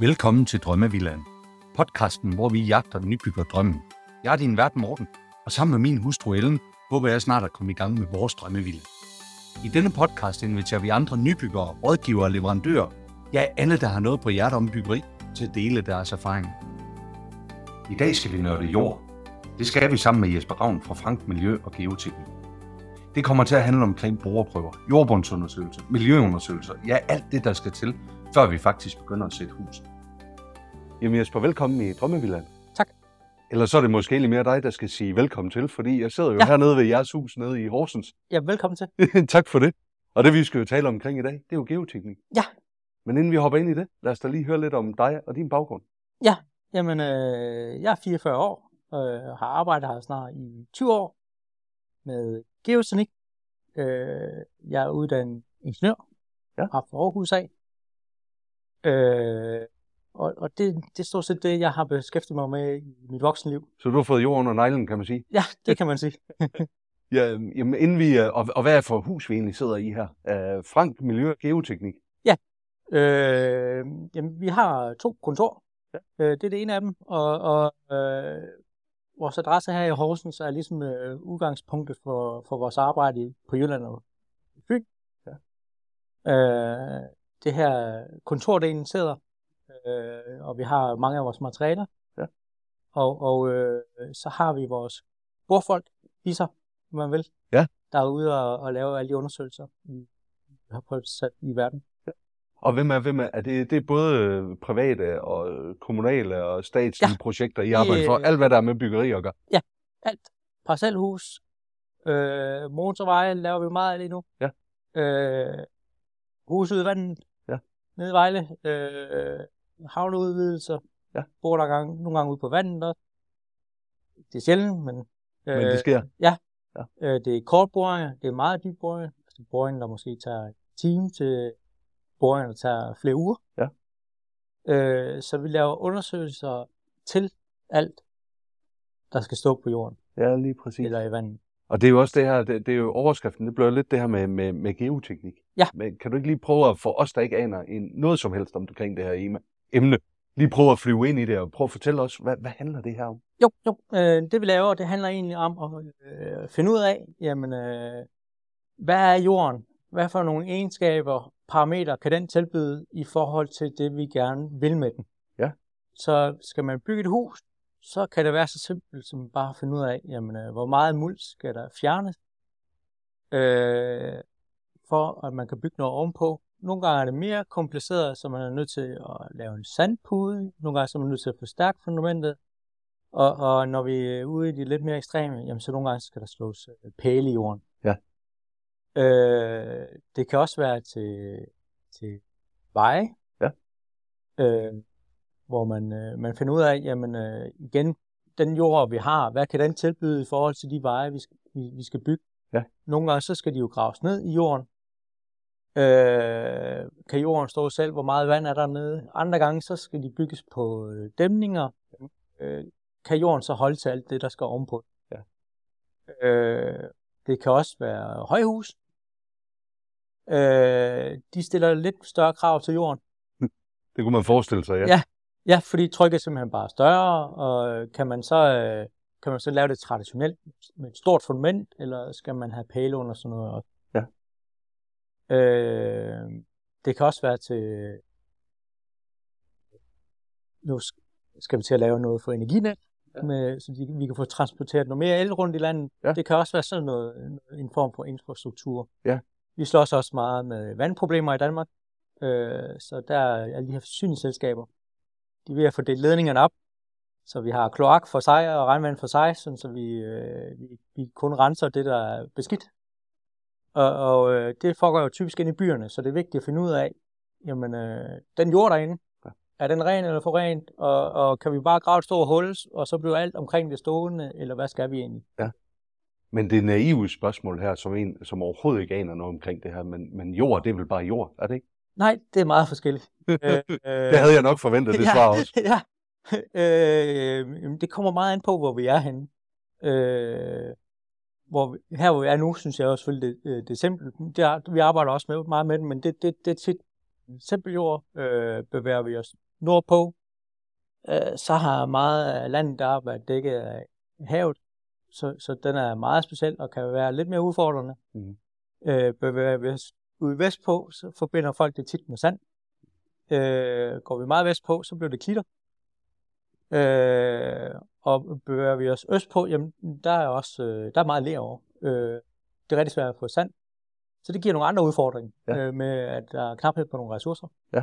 Velkommen til Drømmevillaen. Podcasten, hvor vi jagter nybygger drømmen. Jeg er din vært Morten, og sammen med min hustru Ellen, håber jeg snart at komme i gang med vores drømmevilla. I denne podcast inviterer vi andre nybyggere, rådgivere og leverandører, ja alle, der har noget på hjertet om byggeri, til at dele deres erfaring. I dag skal vi nørde jord. Det skal vi sammen med Jesper Ravn fra Frank Miljø og Geoteknik. Det kommer til at handle omkring boreprøver, jordbundsundersøgelser, miljøundersøgelser, ja alt det, der skal til, før vi faktisk begynder at sætte hus. Jamen Jesper, velkommen i Drømmevilland. Tak. Eller så er det måske egentlig mere dig, der skal sige velkommen til, fordi jeg sidder jo Ja. ja. hernede ved jeres hus nede i Horsens. Ja, velkommen til. tak for det. Og det vi skal jo tale omkring i dag, det er jo geoteknik. Ja. Men inden vi hopper ind i det, lad os da lige høre lidt om dig og din baggrund. Jamen, øh, jeg er 44 år og øh, har arbejdet her snart i 20 år med geoteknik. Øh, jeg er uddannet ingeniør Ja. fra Aarhus af. Øh, og og det, det er stort set det, jeg har beskæftiget mig med i mit voksenliv. Så du har fået jord under neglen, kan man sige. Ja, det kan man sige. Ja, jamen inden vi, øh, og, og hvad er for hus, vi egentlig sidder i her? Uh, Frank Miljø og Geoteknik. Øh, jamen, vi har to kontor. Ja. Øh, det er det ene af dem, og, og øh, vores adresse her i Horsens er ligesom øh, udgangspunktet for, for vores arbejde på Jylland og Fyn. Ja. Øh, det her kontordelen sidder, øh, og vi har mange af vores materialer. Ja. Og, og øh, så har vi vores bordfolk, viser, om man vil, Ja. der er ude og, og lave alle de undersøgelser, vi har prøvet sat i verden. Og hvem er, hvem er, er det, det er både private og kommunale og statslige Ja. projekter, I arbejder for? Alt, hvad der er med byggeri at gøre. alt. Parcelhus, øh, motorveje laver vi meget af lige nu. Ja. Øh, hus ude i vandet. Ja. Nede i Vejle. Øh, havneudvidelser. Ja. Bor der gang, nogle gange ude på vandet også. Det er sjældent, men... Øh, Men det sker. Øh, det er kortboringer. Det er meget dybe boringer. Altså boringer, der måske tager en time til boringer, der tager flere uger. Ja. Øh, så vi laver undersøgelser til alt, der skal stå på jorden Ja, lige præcis. eller i vandet. Og det er jo også det her, det, det er jo overskriften, det bliver lidt det her med, med, med geoteknik. Ja. Men kan du ikke lige prøve at, for os, der ikke aner en, noget som helst omkring det her emne, lige prøve at flyve ind i det, og prøve at fortælle os, hvad, hvad handler det her om? Jo, jo. Øh, det vi laver, det handler egentlig om at øh, finde ud af, jamen, øh, hvad er jorden? Hvad for nogle egenskaber, parametre kan den tilbyde i forhold til det, vi gerne vil med den? Ja. Så skal man bygge et hus, så kan det være så simpelt som bare at finde ud af, jamen, øh, hvor meget muld skal der fjernes, øh, for at man kan bygge noget ovenpå. Nogle gange er det mere kompliceret, så man er nødt til at lave en sandpude. Nogle gange så er man nødt til at forstærke fundamentet. Og, og når vi er ude i de lidt mere ekstreme, jamen så nogle gange skal der slås øh, pæle i jorden. Ja. Øh, det kan også være til, til veje. Ja. Øh, hvor man, øh, man finder ud af, jamen øh, igen, den jord vi har, hvad kan den tilbyde i forhold til de veje, vi skal, vi, vi skal bygge? Ja. Nogle gange så skal de jo graves ned i jorden. Øh, kan jorden stå selv? Hvor meget vand er der nede? Andre gange så skal de bygges på øh, dæmninger. Øh, kan jorden så holde til alt det, der skal ovenpå? Ja. Øh, det kan også være højhus. Øh, de stiller lidt større krav til jorden. Det kunne man forestille sig, ja. Ja. Ja, fordi trykket er simpelthen bare større, og kan man så, øh, kan man så lave det traditionelt med et stort fundament, eller skal man have pæle under sådan noget også? Øh, det kan også være til, nu sk- skal vi til at lave noget for energinet, ja. med, så de, vi kan få transporteret noget mere el rundt i landet. Ja. Det kan også være sådan noget, en form for infrastruktur. Ja. Vi slås også meget med vandproblemer i Danmark, øh, så der er alle de her forsyningsselskaber, de er ved at få delt ledningerne op, så vi har kloak for sig og regnvand for sig, sådan så vi, øh, vi, vi kun renser det, der er beskidt. Og, og øh, det foregår jo typisk ind i byerne, så det er vigtigt at finde ud af, jamen, øh, den jord derinde, Ja. er den ren eller for rent, og, og kan vi bare grave et stort hul, og så bliver alt omkring det stående, eller hvad skal vi egentlig? Men det naive spørgsmål her, som en, som overhovedet ikke aner noget omkring det her, men, men jord, det er vel bare jord, er det ikke? Nej, det er meget forskelligt. øh, Det havde jeg nok forventet, det svar også. ja. Øh, det kommer meget an på, hvor vi er henne. Øh, hvor vi, her hvor vi er nu, synes jeg også selvfølgelig, det, øh, det er simpelt. Det er, vi arbejder også med, meget med det, men det, det, det er tit simpel jord. Øh, bevæger vi os nordpå, øh, så har meget af landet der været dækket af havet, så, så den er meget speciel og kan være lidt mere udfordrende. Mhm. Øh, bevæger vi os ude vestpå, så forbinder folk det tit med sand. Øh, går vi meget vestpå, så bliver det klitter. Øh, og bevæger vi os østpå, jamen der er også øh, der er meget ler over. Øh, det er rigtig svært at få sand. Så det giver nogle andre udfordringer Ja. øh, med, at der er knaphed på nogle ressourcer. Ja.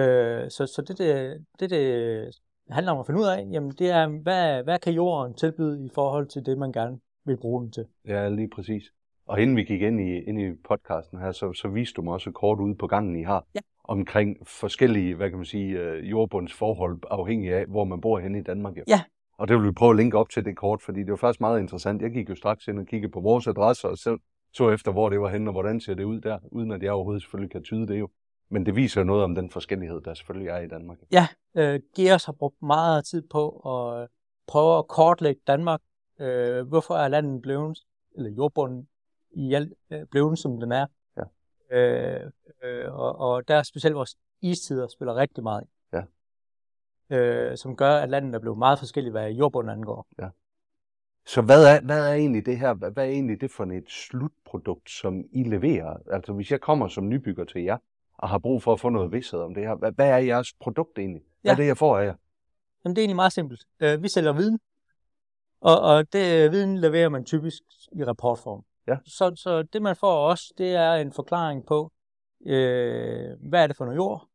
Øh, så så det, det, det, det handler om at finde ud af, jamen det er, hvad, hvad kan jorden tilbyde i forhold til det, man gerne vil bruge den til. Ja, lige præcis. Og inden vi gik ind i, ind i podcasten her, så, så viste du mig også kort ude på gangen, I har, Ja. Omkring forskellige, hvad kan man sige, øh, jordbundsforhold, afhængig af, hvor man bor henne i Danmark. Ja. Og det vil vi prøve at linke op til det kort, fordi det var faktisk meget interessant. Jeg gik jo straks ind og kiggede på vores adresse, og så, så efter, hvor det var henne, og hvordan ser det ud der, uden at jeg overhovedet selvfølgelig kan tyde det jo. Men det viser noget om den forskellighed, der selvfølgelig er i Danmark. Øh, Geos har brugt meget tid på at prøve at kortlægge Danmark. Øh, hvorfor er landet blevet, eller jordbunden i alt øh, blevet, som den er. Ja. Øh, øh, og, og der er specielt vores istider spiller rigtig meget ind. Ja. Øh, som gør, at landet er blevet meget forskelligt, hvad jordbunden angår. Så hvad er, hvad er egentlig det her, hvad, er egentlig det for et slutprodukt, som I leverer? Altså hvis jeg kommer som nybygger til jer, og har brug for at få noget vidshed om det her, hvad, hvad er jeres produkt egentlig? Hvad er Ja. det, jeg får af jer? Jamen, det er egentlig meget simpelt. Øh, vi sælger viden, og, og det viden leverer man typisk i rapportform. Ja. Så, så det, man får også, det er en forklaring på, øh, hvad er det for noget jord,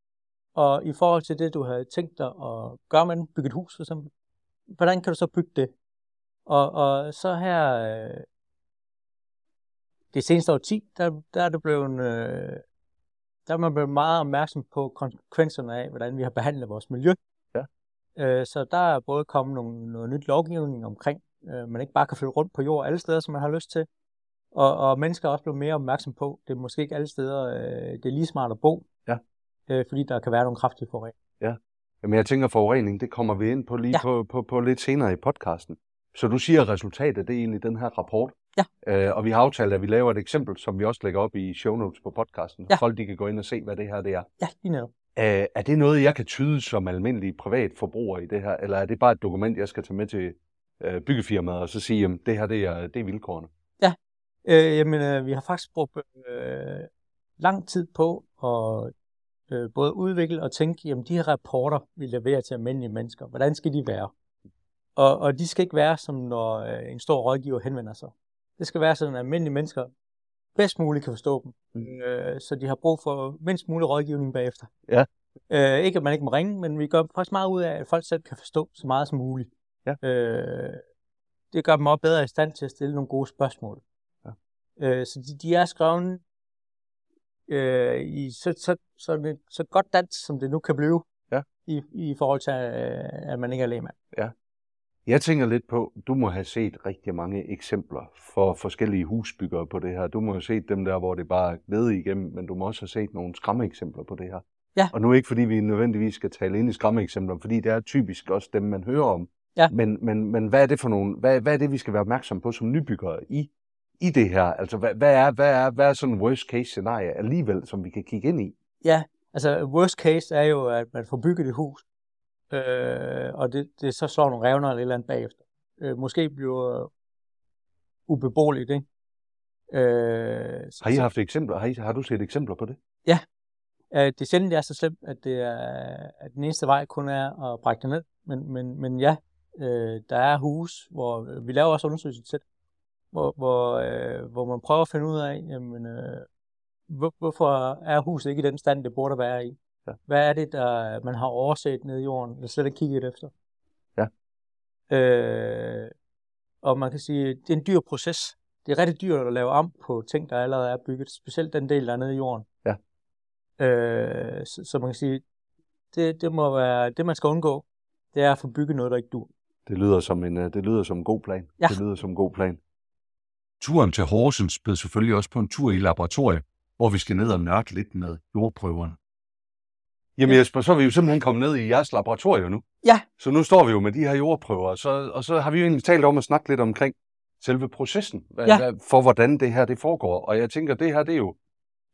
og i forhold til det, du havde tænkt dig at gøre med den, bygge et hus for eksempel, hvordan kan du så bygge det? Og, og så her, øh, det seneste årti, der, der er det blevet, øh, der er man blevet meget opmærksom på konsekvenserne af, hvordan vi har behandlet vores miljø. Øh, så der er både kommet nogle, noget nyt lovgivning omkring, øh, man ikke bare kan flytte rundt på jord alle steder, som man har lyst til. Og, og mennesker er også blevet mere opmærksom på, det er måske ikke alle steder, øh, det er lige smart at bo, Ja. øh, fordi der kan være nogle kraftige forureninger. Jamen jeg tænker forurening, det kommer vi ind på lige Ja. på, på, på lidt senere i podcasten. Så du siger, at resultatet det er egentlig den her rapport. Ja. Øh, og vi har aftalt, at vi laver et eksempel, som vi også lægger op i show notes på podcasten. Ja. Så folk de kan gå ind og se, hvad det her det er. Ja, lige netop. Øh, er det noget, jeg kan tyde som almindelig privat forbruger i det her, eller er det bare et dokument, jeg skal tage med til øh, byggefirmaet og så sige, at det her det er, det er vilkårene? Øh, jamen, øh, vi har faktisk brugt øh, lang tid på at øh, både udvikle og tænke, jamen de her rapporter, vi leverer til almindelige mennesker, hvordan skal de være? Og, og de skal ikke være som når øh, en stor rådgiver henvender sig. Det skal være sådan, at almindelige mennesker bedst muligt kan forstå dem, Mm. øh, så de har brug for mindst mulig rådgivning bagefter. Ja. Øh, ikke at man ikke må ringe, men vi gør faktisk meget ud af, at folk selv kan forstå så meget som muligt. Ja. Øh, det gør dem også bedre i stand til at stille nogle gode spørgsmål. Ja. Øh, så de, de er skrevet øh, i så, så, så, så godt dansk, som det nu kan blive, Ja. i, i forhold til, øh, at man ikke er lægmand. Jeg tænker lidt på, du må have set rigtig mange eksempler for forskellige husbyggere på det her. Du må have set dem der, hvor det bare er igennem, men du må også have set nogle skræmmeeksempler på det her. Ja. Og nu ikke fordi vi nødvendigvis skal tale ind i skræmmeeksempler, fordi det er typisk også dem, man hører om. Ja. Men, men, men hvad er det for nogle, hvad, hvad er det, vi skal være opmærksom på som nybyggere i, i det her? Altså, hvad, hvad, er, hvad, er, hvad er sådan en worst case scenarie alligevel, som vi kan kigge ind i? Ja, altså worst case er jo, at man får bygget et hus, øh, og det, det så slår nogle revner eller et eller andet bagefter. Øh, måske bliver ubeboeligt, ikke? Øh, så- Har I haft eksempler? Har, I, har du set eksempler på det? Øh, det er sjældent, det er så slemt, at, det er, at den eneste vej kun er at brække det ned. Men, men, men ja, øh, der er hus, hvor øh, vi laver også undersøgelser til det, hvor, hvor, øh, hvor man prøver at finde ud af, jamen, øh, hvor, hvorfor er huset ikke i den stand, det burde være i? Ja. Hvad er det, der man har overset nede i jorden, eller slet ikke kigget efter? Ja. Øh, og man kan sige, det er en dyr proces. Det er rigtig dyrt at lave om på ting, der allerede er bygget, specielt den del, der er nede i jorden. Ja. Øh, så, så man kan sige, det, det må være, det man skal undgå, det er at få bygget noget, der ikke dur. Det lyder som en, øh, det lyder som en god plan. Ja. Det lyder som en god plan. Turen til Horsens blev selvfølgelig også på en tur i laboratoriet, hvor vi skal ned og nørde lidt med jordprøverne. Jamen Jesper, så er vi jo simpelthen kommet ned i jeres laboratorium nu. Ja. Så nu står vi jo med de her jordprøver, og så, og så har vi jo egentlig talt om at snakke lidt omkring selve processen, hvad, Ja. hvad, for hvordan det her det foregår. Og jeg tænker, det her det er jo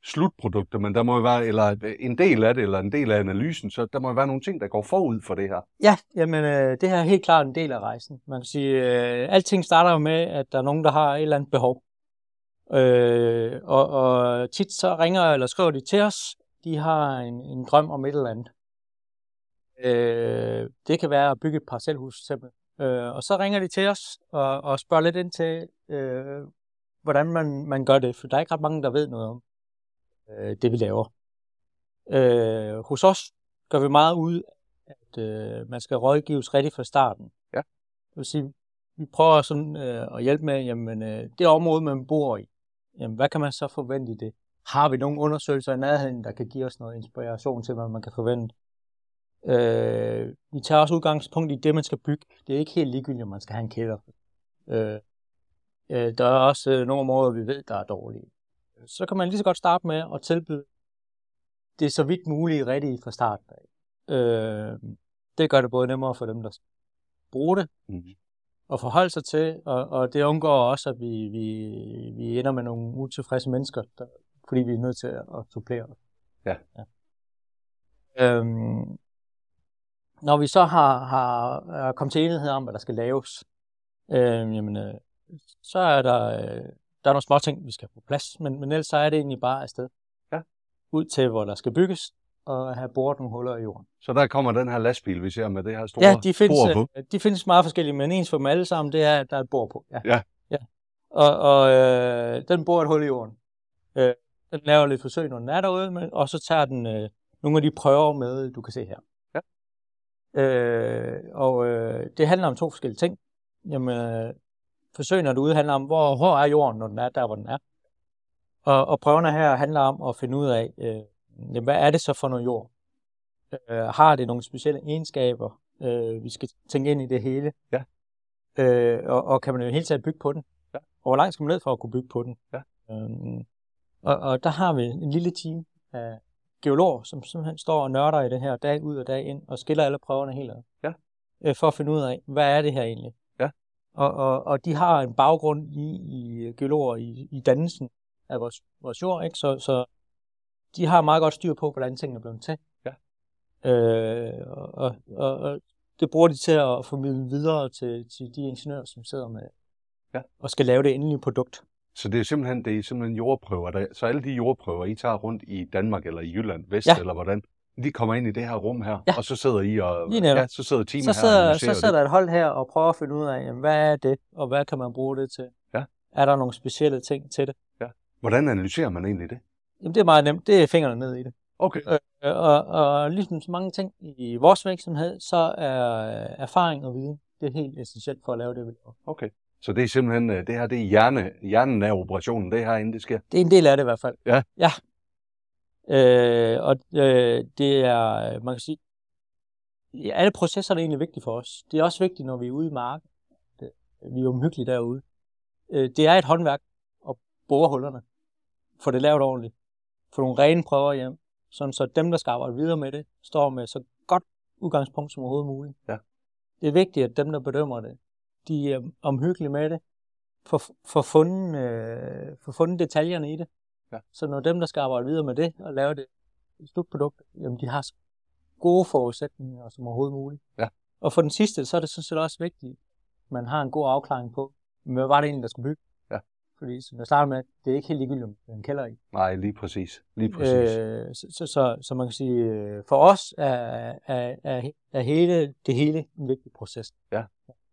slutprodukter, men der må jo være, eller øh, en del af det, eller en del af analysen, så der må jo være nogle ting, der går forud for det her. Ja, jamen øh, det her er helt klart en del af rejsen. Man kan sige, øh, alting starter jo med, at der er nogen, der har et eller andet behov. Øh, og, og tit så ringer eller skriver de til os, de har en, en drøm om et eller andet. Øh, det kan være at bygge et parcelhus, simpelthen. Øh, og så ringer de til os og, og spørger lidt ind til, øh, hvordan man, man gør det, for der er ikke ret mange, der ved noget om øh, det, vi laver. Øh, hos os gør vi meget ud, at øh, man skal rådgives rigtigt fra starten. Ja. Det vil sige, vi prøver sådan øh, at hjælpe med, jamen øh, det område, man bor i, jamen hvad kan man så forvente i det? Har vi nogle undersøgelser i nærheden, der kan give os noget inspiration til, hvad man kan forvente? Øh, vi tager også udgangspunkt i det, man skal bygge. Det er ikke helt ligegyldigt, om man skal have en kælder. Øh, øh, der er også øh, nogle områder, vi ved, der er dårlige. Så kan man lige så godt starte med at tilbyde det så vidt muligt rigtigt fra starten af. Øh, det gør det både nemmere for dem, der bruger det, Mm-hmm. og forholde sig til, og, og det undgår også, at vi, vi, vi ender med nogle utilfredse mennesker, der, fordi vi er nødt til at, supplere. Ja. ja. Øhm, når vi så har, har er kommet til enighed om, hvad der skal laves, øh, jamen, øh, så er der, øh, der er nogle små ting, vi skal på plads, men, men ellers så er det egentlig bare afsted. Ja. Ud til, hvor der skal bygges, og have boret nogle huller i jorden. Så der kommer den her lastbil, vi ser med det her store Ja, de findes, bord på. øh, de findes meget forskellige, men ens for dem alle sammen, det er, at der er et bord på. Ja. Ja. ja. Og, og øh, den borer et hul i jorden. Øh, den laver lidt forsøg, når den er derude, men, og så tager den øh, nogle af de prøver med, du kan se her. Ja. Øh, og øh, det handler om to forskellige ting. Jamen, øh, forsøgene derude handler om, hvor hård er jorden, når den er der, hvor den er. Og, og prøverne her handler om at finde ud af, øh, jamen, hvad er det så for noget jord? Øh, har det nogle specielle egenskaber? Øh, vi skal tænke ind i det hele. Ja. Øh, og, og kan man jo hele taget bygge på den? Ja. Og hvor langt skal man ned for at kunne bygge på den? Ja. Øhm, og, og der har vi en lille team af geologer, som simpelthen står og nørder i det her dag ud og dag ind, og skiller alle prøverne helt ad. Ja. Øh, for at finde ud af, hvad er det her egentlig? Og, og, og de har en baggrund i, i geologer i, i dannelsen af vores, vores jord, ikke? Så, så de har meget godt styr på, hvordan tingene er blevet til. Ja. Øh, og, og, og det bruger de til at formidle videre til, til de ingeniører, som sidder med Ja. og skal lave det endelige produkt. Så det er simpelthen, det er simpelthen jordprøver. Der, så alle de jordprøver, I tager rundt i Danmark eller i Jylland, Vest Ja. eller hvordan, de kommer ind i det her rum her, Ja. og så sidder I og Lige netop. ja, så sidder teamet Så her sidder, og så sidder der et hold her og prøver at finde ud af, jamen, hvad er det, og hvad kan man bruge det til? Ja. Er der nogle specielle ting til det? det. Hvordan analyserer man egentlig det? Jamen, det er meget nemt. Det er fingrene ned i det. Okay. Øh, og, og ligesom så mange ting i vores virksomhed, så er erfaring og viden, det er helt essentielt for at lave det, vi laver. Okay. Så det er simpelthen, øh, det her, det er hjerne, hjernen af operationen, det er herinde, det sker. Det er en del af det i hvert fald. Ja. Ja. Øh, og øh, det er, man kan sige, ja, alle processer er egentlig vigtige for os. Det er også vigtigt, når vi er ude i marken. Det, vi er omhyggelige derude. Øh, det er et håndværk at bore hullerne. Få det lavet ordentligt. Få nogle rene prøver hjem. Sådan så dem, der skal arbejde videre med det, står med så godt udgangspunkt som overhovedet muligt. Ja. Det er vigtigt, at dem, der bedømmer det, de er omhyggelige med det. Får, får, fundet, øh, får fundet detaljerne i det. Ja. Så når dem, der skal arbejde videre med det og lave det slutprodukt, jamen de har så gode forudsætninger som overhovedet muligt. Ja. Og for den sidste, så er det sådan set også vigtigt, at man har en god afklaring på, hvad var det egentlig, der skulle bygge. Ja. Fordi som jeg starter med, det er ikke helt ligegyldigt, om en kælder i. Nej, lige præcis. Lige præcis. Øh, så, så, så, så man kan sige, øh, for os er, er, er, er hele, det hele en vigtig proces.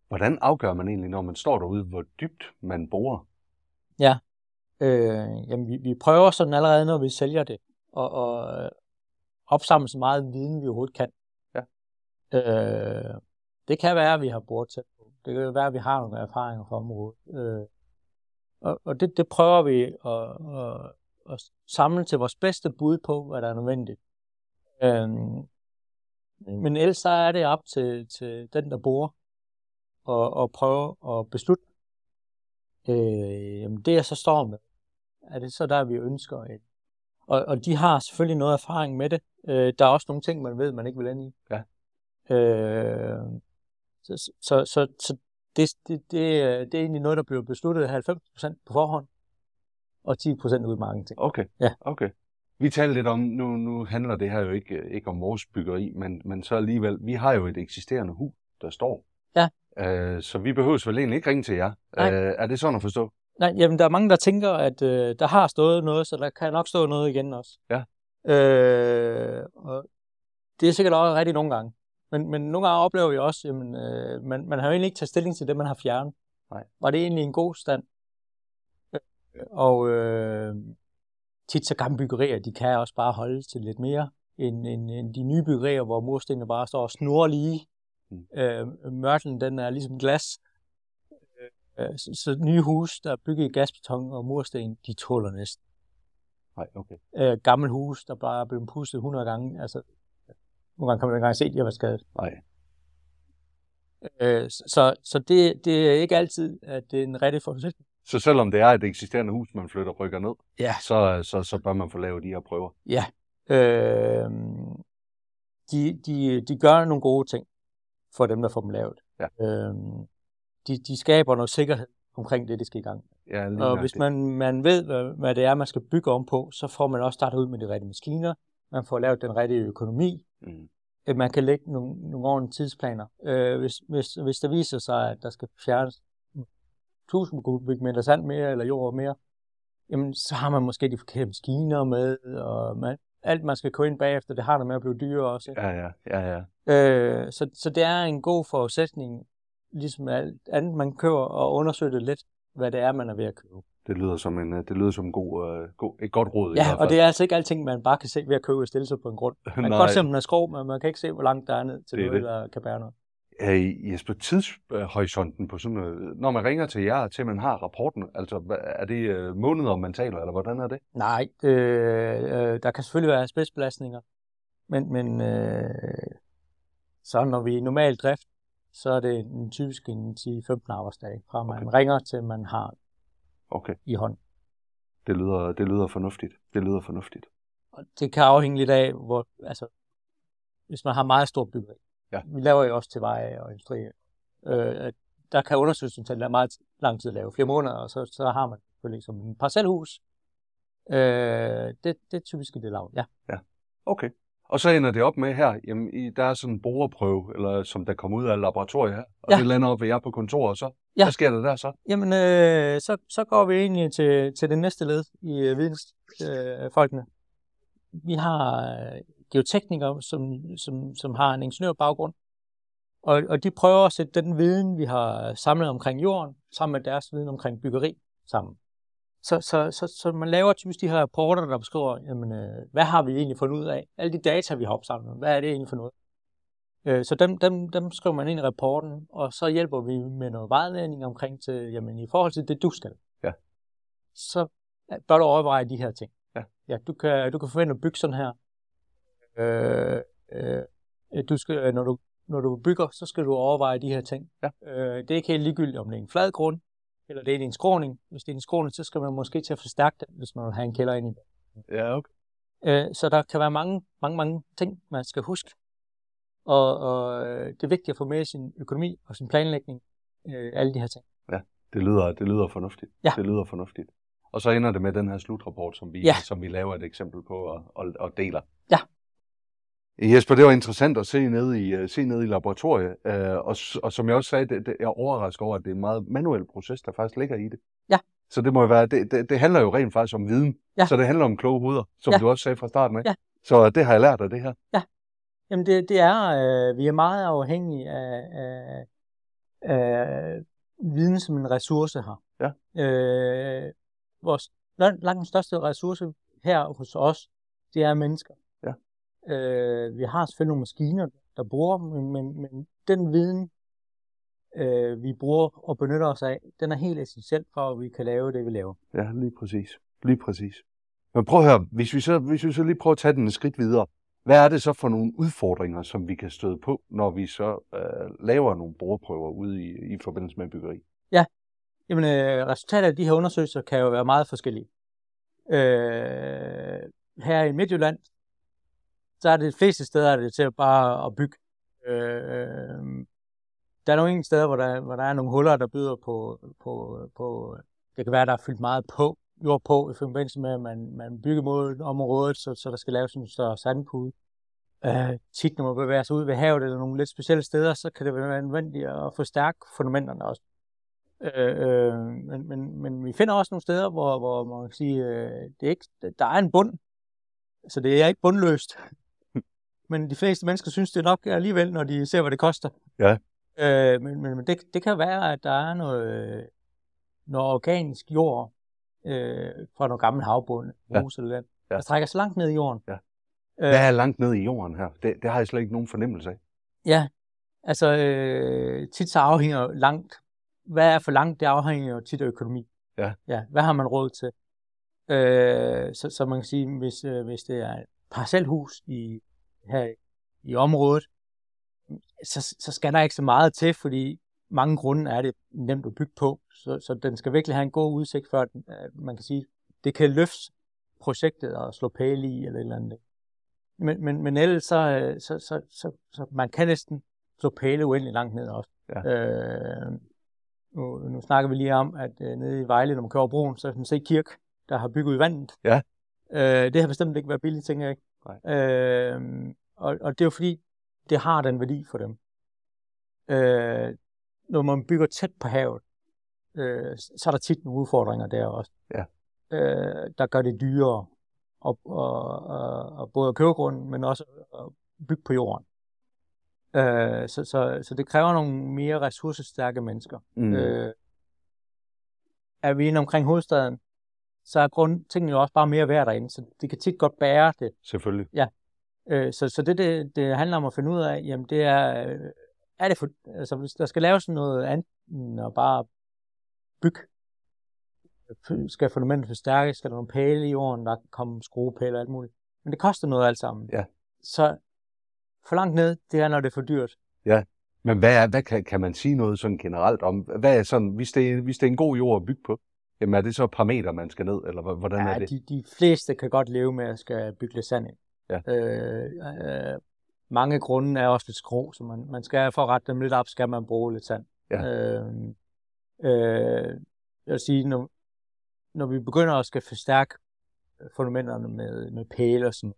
Hvordan afgør man egentlig, når man står derude, hvor dybt man borer? Øh, jamen, vi, vi prøver sådan allerede, når vi sælger det, og, og øh, opsamle så meget viden, vi overhovedet kan. Ja. Øh, det kan være, at vi har tæt på. Det kan være, at vi har nogle erfaringer fra området. Øh, og og det, det prøver vi at, at, at samle til vores bedste bud på, hvad der er nødvendigt. Øh, men ellers så er det op til, til den, der bor, og, og prøve at beslutte, øh, jamen det jeg så står med, er det så der, vi ønsker et. Og, og de har selvfølgelig noget erfaring med det. Øh, der er også nogle ting, man ved, man ikke vil ende i. Ja. Øh, så så, så, så det, det, det, er- det er egentlig noget, der bliver besluttet 90% på forhånd, og 10% ud i marketing. Okay. Ja. Okay. Vi taler lidt om, nu, nu handler det her jo ikke, ikke om vores byggeri, men, men så alligevel, vi har jo et eksisterende hus, der står. Ja. Øh, så vi behøver vel egentlig ikke ringe til jer. Nej. Øh, er det sådan at forstå? Nej, jamen der er mange, der tænker, at øh, der har stået noget, så der kan nok stå noget igen også. Ja. Øh, og det er sikkert også rigtigt nogle gange. Men, men nogle gange oplever vi også, at øh, man, man har jo egentlig ikke taget stilling til det, man har fjernet. Nej. Var det egentlig en god stand? Øh, Og øh, tit så gamle byggerier, de kan også bare holde til lidt mere end, end, end de nye byggerier, hvor murstenene bare står og snurrer lige. Mm. Øh, mørtlen, den er ligesom glas. Øh, så, så nye hus, der er bygget i gasbeton og mursten, de tåler næsten. Nej, okay. Øh, gammel hus, der bare er blevet pustet 100 gange, altså nogle gange kan man ikke engang se, at de har været skadet. Nej. Øh, så så det, det er ikke altid, at det er en rigtig forudsætning. Så selvom det er et eksisterende hus, man flytter og rykker ned, Ja. så, så, så bør man få lavet de her prøver. Ja. Øh, de, de, de gør nogle gode ting for dem, der får dem lavet. Ja. Øh, de, de skaber noget sikkerhed omkring det, de skal i gang. Ja, lige Og hvis det. man, man ved, hvad, hvad det er, man skal bygge om på, så får man også startet ud med de rigtige maskiner. Man får lavet den rigtige økonomi. Mm. at man kan lægge nogle, nogle ordentlige tidsplaner. Øh, hvis, hvis, hvis der viser sig, at der skal fjernes 1000 kubikmeter sand mere, eller jord mere, jamen, så har man måske de forkerte maskiner med, og man, alt man skal gå ind bagefter, det har der med at blive dyrere også. ikke? Ja, ja, ja, ja. Øh, så, så det er en god forudsætning, ligesom alt andet, man køber, og undersøge det lidt, hvad det er, man er ved at købe. Det lyder som en, øh, det lyder som en god, øh, god, et godt råd. i Ja, hvert og fald. det er altså ikke alting, man bare kan se ved at købe og stille sig på en grund. Man kan godt se, om den er skrå, men man kan ikke se, hvor langt der er ned til Det noget, der kan bære noget. Øh, Jesper, tidshorisonten på sådan noget, når man ringer til jer, til man har rapporten, altså er det øh, måneder, man taler, eller hvordan er det? Nej, øh, øh, der kan selvfølgelig være spidsbelastninger, men, men øh, så når vi er i normal drift, så er det en, typisk en 10-15 arbejdsdage, fra man Okay. ringer til man har Okay, i hånden. det lyder, det lyder fornuftigt. Det lyder fornuftigt. Og det kan afhænge lidt af, hvor, altså, hvis man har meget stort byggeri. Ja. Vi laver jo også til veje og industri. Øh, der kan undersøgelsen tage meget lang tid at lave, flere måneder, og så, så har man selvfølgelig som en parcelhus. Øh, det, det er typisk det lav, ja. Okay. Og så ender det op med her, jamen, i, der er sådan en boreprøve, eller som der kommer ud af laboratoriet her, og Ja. det lander op ved jer på kontoret, og så, Ja. hvad sker der der så? Jamen, øh, så, så går vi egentlig til, til det næste led i øh, vidensfolkene. Øh, vi har øh, geoteknikere, som, som, som har en ingeniørbaggrund, og, og de prøver at sætte den viden, vi har samlet omkring jorden, sammen med deres viden omkring byggeri sammen. Så, så, så, så man laver typisk de her rapporter, der beskriver, jamen, øh, hvad har vi egentlig fundet ud af? Alle de data, vi har opsamlet, hvad er det egentlig for noget? Øh, så dem, dem, dem skriver man ind i rapporten, og så hjælper vi med noget vejledning omkring til, jamen i forhold til det, du skal. Ja. Så bør du overveje de her ting. Ja. ja du, kan, du kan forvente at bygge sådan her. Øh, øh, du skal, når, du, når du bygger, så skal du overveje de her ting. Ja. Øh, det er ikke helt ligegyldigt, om det er en flad grund, eller det er en skråning. Hvis det er en skråning, så skal man måske til at forstærke den, hvis man vil have en kælder ind i det. Ja, okay. Øh, så der kan være mange, mange, mange ting, man skal huske. Og, og øh, det er vigtigt at få med sin økonomi og sin planlægning, øh, alle de her ting. Det lyder, det lyder fornuftigt. Ja. Det lyder fornuftigt. Og så ender det med den her slutrapport, som vi, Ja. som vi laver et eksempel på og, og, og deler. Ja. Jesper, det var interessant at se ned i, øh, se ned i laboratoriet, øh, og, og som jeg også sagde, det, det, jeg er overrasket over, at det er en meget manuel proces, der faktisk ligger i det. Ja. Så det må jo være, det, det, det handler jo rent faktisk om viden, Ja. så det handler om kloge hoveder, som Ja. du også sagde fra starten af. Ja. Så det har jeg lært af det her. Jamen det, det er, øh, vi er meget afhængige af, af, af viden som en ressource her. Ja. Øh, vores langt, langt den største ressource her hos os, det er mennesker. Ja. Øh, vi har selvfølgelig nogle maskiner, der bruger, men, men, men den viden, øh, vi bruger og benytter os af, den er helt essentiel for, at vi kan lave det, vi laver. Ja, lige præcis. Lige præcis. Men prøv at høre, hvis vi så, hvis vi så lige prøver at tage den et skridt videre. Hvad er det så for nogle udfordringer, som vi kan støde på, når vi så øh, laver nogle brugerprøver ude i, i forbindelse med byggeri? Jamen, øh, resultatet af de her undersøgelser kan jo være meget forskellige. Øh, her i Midtjylland, så er det de fleste steder er det til at bare at bygge. Øh, øh der er nogle enkelte steder, hvor der, hvor der er nogle huller, der byder på, på, på, det kan være, der er fyldt meget på, jord på i forbindelse med, at man, man bygger mod området, så, så der skal laves en større sandpude. Øh, tit, når man bevæger sig ud ved havet eller nogle lidt specielle steder, så kan det være nødvendigt at forstærke fundamenterne også. Øh, øh, men, men, men vi finder også nogle steder, hvor, hvor man kan sige, øh, det er ikke, der er en bund, så det er ikke bundløst men de fleste mennesker synes det nok alligevel, når de ser, hvad det koster. Ja. Øh, men men, det, det kan være, at der er noget, noget organisk jord øh, fra nogle gamle havbund, Ja. hus eller land, Ja. der trækker så langt ned i jorden. Ja. Øh, Hvad er langt ned i jorden her? Det, det har jeg slet ikke nogen fornemmelse af. Ja, altså øh, tit så afhænger langt, hvad er for langt, det afhænger jo tit af økonomi. Ja. ja hvad har man råd til? Øh, så, så man kan sige, hvis, øh, hvis det er et parcelhus i, her i området, så, så skal der ikke så meget til, fordi mange grunde er det nemt at bygge på. Så, så den skal virkelig have en god udsigt, før den, at man kan sige, det kan løfte projektet og slå pæle i eller et eller andet. Men, men, men ellers så, øh, så, så, så, så man kan næsten slå pæle uendelig langt ned også. Ja. Øh, nu, nu snakker vi lige om, at øh, nede i Vejle, når man kører over broen, så kan man se kirk, der har bygget i vandet. Ja. Øh, det har bestemt ikke været billigt, tænker jeg ikke. Nej. Øh, og, og det er jo fordi, det har den værdi for dem. Øh, når man bygger tæt på havet, øh, så er der tit nogle udfordringer der også. Ja. Øh, der gør det dyrere at, at, at, at både at købe grunden, men også at bygge på jorden. Øh, så, så, så det kræver nogle mere ressourcestærke mennesker. Mm. Øh, er vi inde omkring hovedstaden, så er grund, tingene jo også bare mere værd derinde, så det kan tit godt bære det. Selvfølgelig. Øh, så, så det, det, det handler om at finde ud af, jamen det er, øh, er det for, altså hvis der skal laves noget andet end at bare bygge, skal fundamentet forstærkes, skal der nogle pæle i jorden, der kan komme skruepæle og alt muligt. Men det koster noget alt sammen. Ja. Så for langt ned, det er, når det er for dyrt. Men hvad, er, hvad kan, kan man sige noget sådan generelt om? Hvad er sådan, hvis det, hvis det er en god jord at bygge på, jamen er det så parametre, man skal ned, eller hvordan er Ja, det? de, de fleste kan godt leve med at skal bygge lidt sand ind. Ja. Øh, øh, mange grunde er også lidt skrå, så man, man skal for at rette dem lidt op, skal man bruge lidt sand. Ja. Øh, øh, jeg vil sige, når, når vi begynder at skal forstærke fundamenterne med, med pæle og sådan,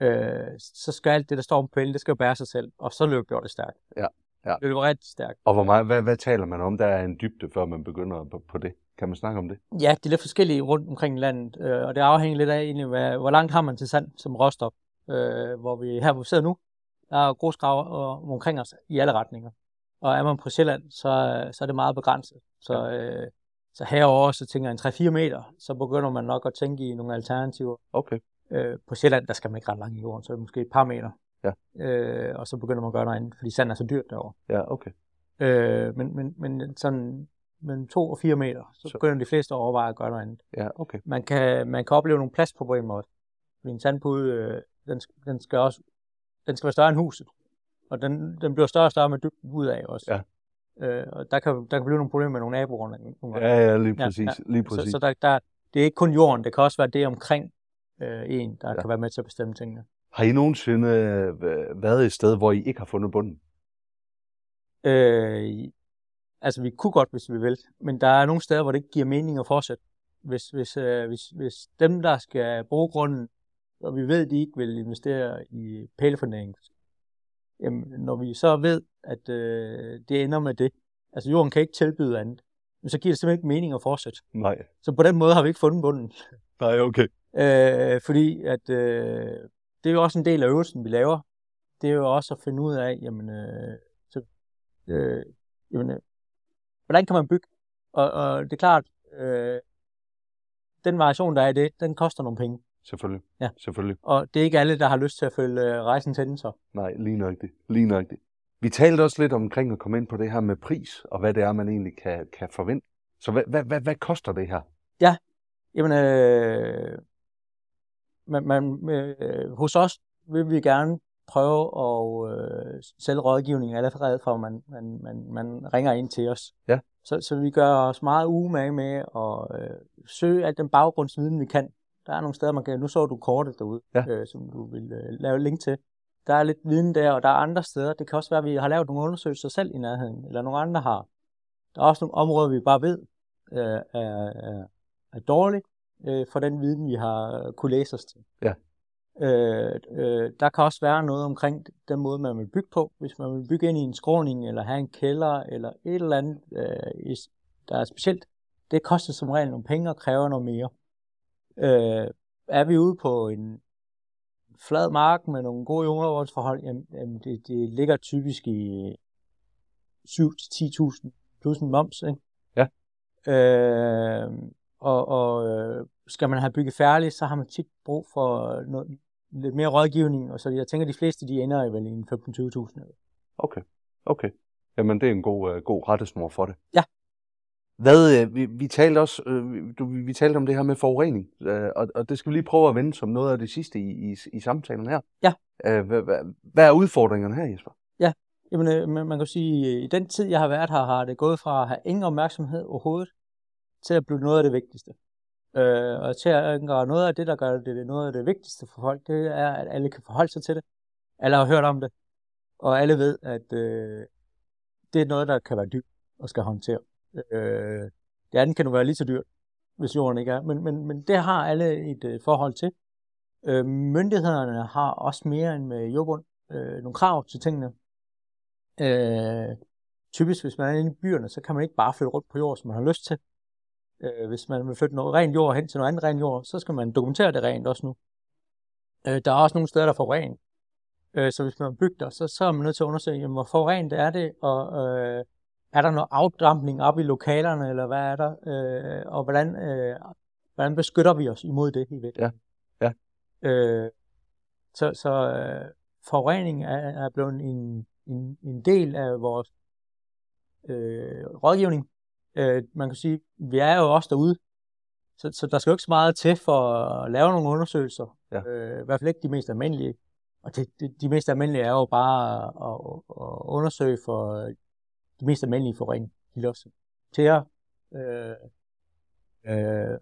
øh, så skal alt det, der står på pælen, det skal jo bære sig selv, og så løber det stærkt. Ja, ja. Det løber rigtig stærkt. Og hvor meget, hvad, hvad taler man om? Der er en dybde, før man begynder på, på det. Kan man snakke om det? Ja, det er lidt forskellige rundt omkring i landet, øh, og det afhænger lidt af, egentlig, hvad, hvor langt har man til sand som råstof. Øh, hvor vi her, hvor vi sidder nu, der er grusgraver øh, omkring os i alle retninger. Og er man på Sjælland, så, så er det meget begrænset. Så, øh, så herover så tænker jeg en 3-4 meter, så begynder man nok at tænke i nogle alternativer. Okay. Øh, på Sjælland, der skal man ikke ret langt i jorden, så er det måske et par meter. Ja. Øh, og så begynder man at gøre noget andet, fordi sand er så dyrt derovre. Ja, okay. Øh, men, men, men sådan mellem 2 og 4 meter, så Så- begynder de fleste at overveje at gøre noget andet Ja, okay. man kan, man kan opleve nogle pladsproblemer også. Fordi en sandpude, øh, den, den, skal også, den skal være større end huset. Og den, den bliver større og større med dybden ud af også. Ja. Øh, og der kan, der kan blive nogle problemer med nogle naboer. Nogle. Ja, ja, lige Ja, præcis. ja. Lige så, præcis. så der, der, det er ikke kun jorden, det kan også være det omkring øh, en, der Ja. ja. kan være med til at bestemme tingene. Har I nogensinde øh, været et sted, hvor I ikke har fundet bunden? Øh, altså, vi kunne godt, hvis vi vil. Men der er nogle steder, hvor det ikke giver mening at fortsætte. Hvis, hvis, øh, hvis, hvis dem, der skal bruge grunden, og vi ved, at de ikke vil investere i pælefundering, jamen, når vi så ved, at øh, det ender med det, altså jorden kan ikke tilbyde andet, men så giver det simpelthen ikke mening at fortsætte. Nej. Så på den måde har vi ikke fundet bunden. Nej, okay. Øh, fordi at øh, det er jo også en del af øvelsen, vi laver. Det er jo også at finde ud af, jamen, øh, så, øh, jamen øh, hvordan kan man bygge? Og, og det er klart, øh, den variation, der er i det, den koster nogle penge. Selvfølgelig. Ja. Selvfølgelig. Og det er ikke alle, der har lyst til at følge øh, rejsen til den så. Nej, lige nøjagtigt. Lige nøjagtigt. Vi talte også lidt omkring at komme ind på det her med pris, og hvad det er, man egentlig kan, kan forvente. Så hvad, hvad, hvad, hvad koster det her? Jamen, øh, man, man, øh, hos os vil vi gerne prøve at øh, sælge rådgivning allerede fra, man, man, man, man ringer ind til os. Ja. Så, så vi gør os meget umage med at øh, søge al den baggrundsviden, vi kan. Der er nogle steder, man kan... Nu så du kortet derude, Ja. øh, som du vil øh, lave link til. Der er lidt viden der, og der er andre steder. Det kan også være, at vi har lavet nogle undersøgelser selv i nærheden, eller nogle andre har. Der er også nogle områder, vi bare ved øh, er, er, er dårlig øh, for den viden, vi har kunne læse os til. Ja. Øh, øh, der kan også være noget omkring den måde, man vil bygge på. Hvis man vil bygge ind i en skråning, eller have en kælder, eller et eller andet, øh, der er specielt, det koster som regel nogle penge og kræver noget mere. Øh, er vi ude på en flad mark med nogle gode jordvoldsforhold, jamen, jamen det, det ligger typisk i 7-10.000 plus en moms. Ikke? Ja. Øh, og og øh, skal man have bygget færdigt, så har man tit brug for noget, lidt mere rådgivning, og så jeg tænker, at de fleste de ender i vel i 15-20.000. Okay, okay. Jamen, det er en god, uh, god rettesnor for det. Ja. Hvad, øh, vi, vi talte også, øh, du, vi talte om det her med forurening, øh, og, og det skal vi lige prøve at vende som noget af det sidste i, i, i samtalen her. Ja. Øh, hvad, hvad, hvad er udfordringerne her, Jesper? Ja, Jamen, øh, man, man kan sige, at i den tid, jeg har været her, har det gået fra at have ingen opmærksomhed overhovedet, til at blive noget af det vigtigste. Øh, og til at gøre noget af det, der gør det noget af det vigtigste for folk, det er, at alle kan forholde sig til det. Alle har hørt om det, og alle ved, at øh, det er noget, der kan være dyrt og skal håndtere. Øh, det andet kan jo være lige så dyrt, hvis jorden ikke er, men, men, men det har alle et øh, forhold til. Øh, myndighederne har også mere end med jordbund øh, nogle krav til tingene. Øh, typisk, hvis man er inde i byerne, så kan man ikke bare flytte rundt på jorden, som man har lyst til. Øh, hvis man vil flytte noget rent jord hen til noget andet rent jord, så skal man dokumentere det rent også nu. Øh, der er også nogle steder, der får rent. Øh, så hvis man bygger, så, så er man nødt til at undersøge, jamen, hvor forurenet er det, og øh, er der noget afdampning op i lokalerne, eller hvad er der, øh, og hvordan, øh, hvordan beskytter vi os imod det i virkeligheden? Ja. ja. Øh, så så øh, forurening er, er blevet en, en, en del af vores øh, rådgivning. Øh, man kan sige, vi er jo også derude, så, så der skal jo ikke så meget til for at lave nogle undersøgelser. Ja. Øh, I hvert fald ikke de mest almindelige. Og det, de, de mest almindelige er jo bare at, at undersøge for de mest almindelige forurening. Tæer, øh, øh,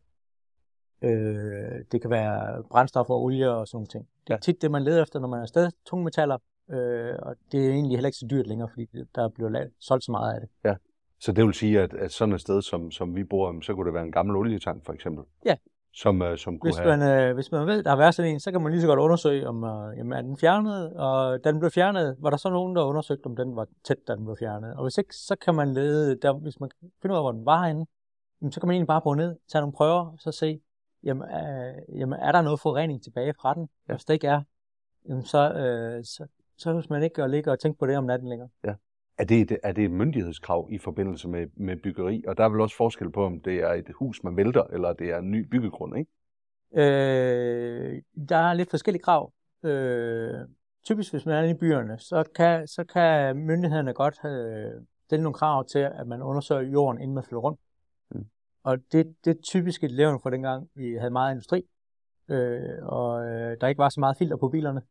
øh, det kan være brændstof og olie og sådan ting. Det er ja. tit det, man leder efter, når man er afsted. Tungmetaller, øh, og det er egentlig heller ikke så dyrt længere, fordi der bliver lavet, solgt så meget af det. Ja, så det vil sige, at, at sådan et sted, som, som vi bor, så kunne det være en gammel olietank for eksempel? Ja. Som, uh, som kunne hvis man, have... øh, hvis man ved, der har været sådan en, så kan man lige så godt undersøge, om uh, jamen, er den fjernet, og da den blev fjernet, var der så nogen, der undersøgte, om den var tæt, da den blev fjernet. Og hvis ikke, så kan man lede, der, hvis man finder ud af, hvor den var henne, jamen, så kan man egentlig bare bruge ned, tage nogle prøver, så se, jamen, øh, jamen er der noget forurening tilbage fra den? Ja. Hvis det ikke er, jamen, så, øh, så, så hvis man ikke ligge og tænke på det om natten længere. Ja. Er det, et, er det et myndighedskrav i forbindelse med, med byggeri? Og der er vel også forskel på, om det er et hus, man vælter, eller det er en ny byggegrund, ikke? Øh, der er lidt forskellige krav. Øh, typisk hvis man er inde i byerne, så kan, så kan myndighederne godt have, stille nogle krav til, at man undersøger jorden, inden man flytter rundt. Mm. Og det, det er typisk et levende for dengang, vi havde meget industri, øh, og øh, der ikke var så meget filter på bilerne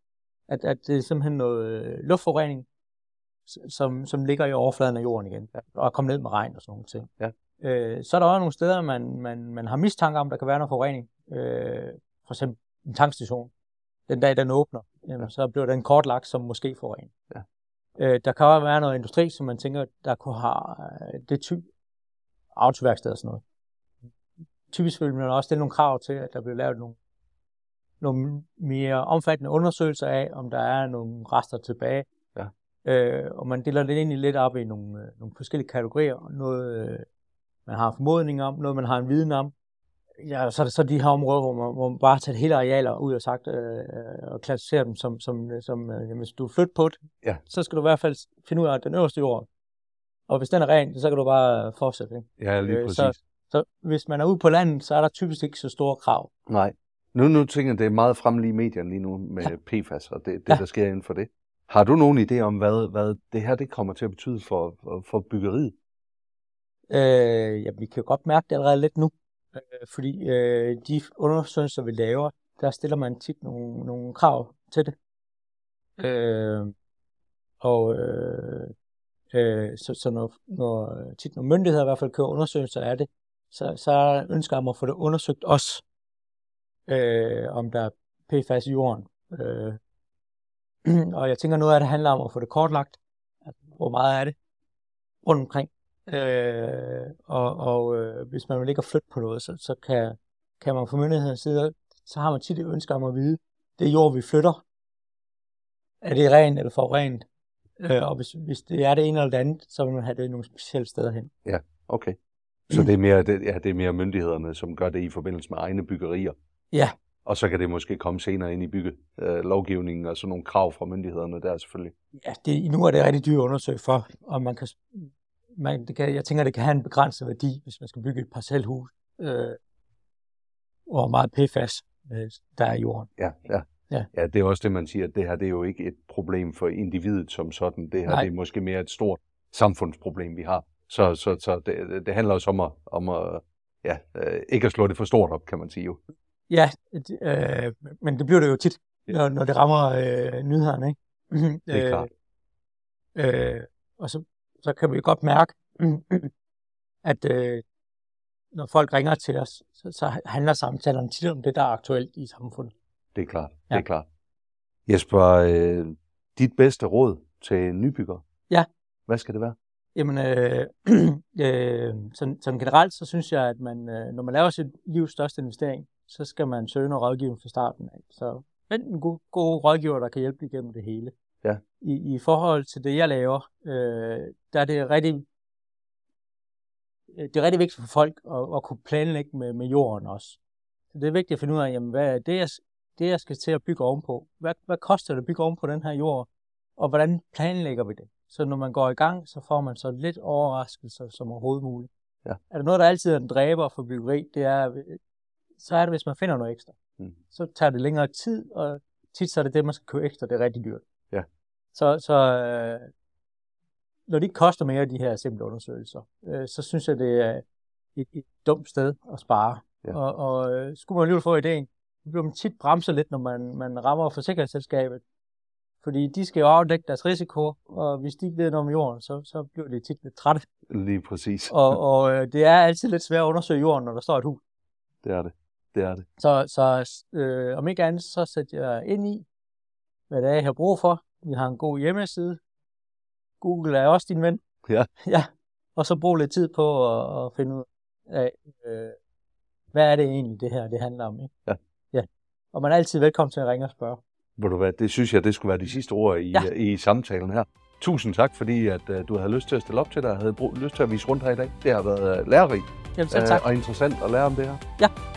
at, at det er simpelthen noget øh, luftforurening, som, som ligger i overfladen af jorden igen, ja. og kommer ned med regn og sådan nogle ting. Ja. Øh, så er der også nogle steder, man, man, man har mistanke om, der kan være noget forurening. Øh, for eksempel en tankstation. Den dag, den åbner, jamen, ja. så bliver den kortlagt som måske forurening. Ja. Øh, der kan også være noget industri, som man tænker, der kunne have øh, det type autoværksted og sådan noget. Typisk vil man også stille nogle krav til, at der bliver lavet nogle nogle mere omfattende undersøgelser af, om der er nogle rester tilbage. Øh, og man deler det egentlig lidt op i nogle, øh, nogle forskellige kategorier. Noget, øh, man har formodning om, noget man har en viden om. Ja, så er det så de her områder, hvor man, hvor man bare tager hele arealer ud og sagt, øh, og klassificerer dem som, som, som øh, jamen, hvis du flytter på det, ja. så skal du i hvert fald finde ud af den øverste jord. Og hvis den er ren, så kan du bare fortsætte. Ikke? Ja, lige præcis. Så, så hvis man er ude på landet, så er der typisk ikke så store krav. Nej. Nu, nu tænker jeg, det er meget fremme i medierne lige nu med ja. PFAS og det, det ja. der sker inden for det. Har du nogen idé om, hvad, hvad det her det kommer til at betyde for, for, for byggeriet? Øh, ja, vi kan godt mærke det allerede lidt nu, øh, fordi øh, de undersøgelser, vi laver, der stiller man tit nogle, nogle krav til det. Øh, og øh, øh, så, så når, når tit nogle myndigheder i hvert fald kører undersøgelser af det, så, så ønsker man at få det undersøgt også øh, om der er PFAS i jorden. Øh, og jeg tænker, noget af det handler om at få det kortlagt. Altså, hvor meget er det rundt omkring? Øh, og og øh, hvis man vil ikke flytte på noget, så, så kan, kan man fra myndighedens side, så har man tit et ønske om at vide, det jord, vi flytter, er det rent eller forurenet? Øh, og hvis, hvis det er det ene eller det andet, så vil man have det nogle specielle steder hen. Ja, okay. Så det er, mere, det, ja, det er mere myndighederne, som gør det i forbindelse med egne byggerier. Ja, Og så kan det måske komme senere ind i bygge øh, lovgivningen og sådan nogle krav fra myndighederne der selvfølgelig. ja det, nu er det rigtig dyrt at undersøge for, om man kan, man, det kan, jeg tænker, det kan have en begrænset værdi, hvis man skal bygge et parcelhus, øh, hvor meget PFAS øh, der er i jorden. Ja, ja. Ja. ja, det er også det, man siger, at det her det er jo ikke et problem for individet som sådan. Det her Nej. det er måske mere et stort samfundsproblem, vi har. Så, så, så det, det handler også om at, om at ja, øh, ikke at slå det for stort op, kan man sige jo. Ja, øh, men det bliver det jo tit, når, når det rammer øh, nyhederne, ikke? Det er klart. Øh, og så, så kan vi godt mærke, at øh, når folk ringer til os, så, så handler samtalerne tit om det, der er aktuelt i samfundet. Det er klart. Ja. Det er klart. Jesper, øh, dit bedste råd til nybygger? Ja. Hvad skal det være? Jamen, øh, øh, sådan, sådan generelt, så synes jeg, at man, øh, når man laver sit livs største investering, så skal man søge noget rådgivning fra starten af. Så find en god, god rådgiver, der kan hjælpe igennem det hele. Ja. I, I forhold til det, jeg laver, øh, der er det rigtig, øh, det er rigtig vigtigt for folk at, at kunne planlægge med, med jorden også. Så det er vigtigt at finde ud af, jamen, hvad er det, jeg, det, jeg skal til at bygge ovenpå? Hvad, hvad koster det at bygge ovenpå den her jord? Og hvordan planlægger vi det? Så når man går i gang, så får man så lidt overraskelser som overhovedet muligt. Ja. Er der noget, der altid er en dræber for byggeri, det er, så er det, hvis man finder noget ekstra. Mm. Så tager det længere tid, og tit så er det det, man skal købe ekstra, det er rigtig dyrt. Ja. Så, så øh, når det ikke koster mere, de her simple undersøgelser, øh, så synes jeg, det er et, et dumt sted at spare. Ja. Og, og øh, skulle man alligevel få ideen, så bliver man tit bremset lidt, når man, man rammer forsikringsselskabet. Fordi de skal jo afdække deres risiko, og hvis de ikke ved noget om jorden, så, så bliver de tit lidt trætte. Lige præcis. Og, og øh, det er altid lidt svært at undersøge jorden, når der står et hus. Det er det. Det er det. Så, så øh, om ikke andet, så sætter jeg ind i, hvad det er, jeg har brug for. Vi har en god hjemmeside. Google er også din ven. Ja. ja. Og så brug lidt tid på at, at finde ud af, øh, hvad er det egentlig, det her det handler om. Ikke? Ja. ja. Og man er altid velkommen til at ringe og spørge. Ved du hvad, det synes jeg, det skulle være de sidste ord i, Ja. ja. i samtalen her. Tusind tak, fordi at, uh, du havde lyst til at stille op til dig og havde brug, lyst til at vise rundt her i dag. Det har været uh, lærerigt Jamen tak. uh, og interessant at lære om det her.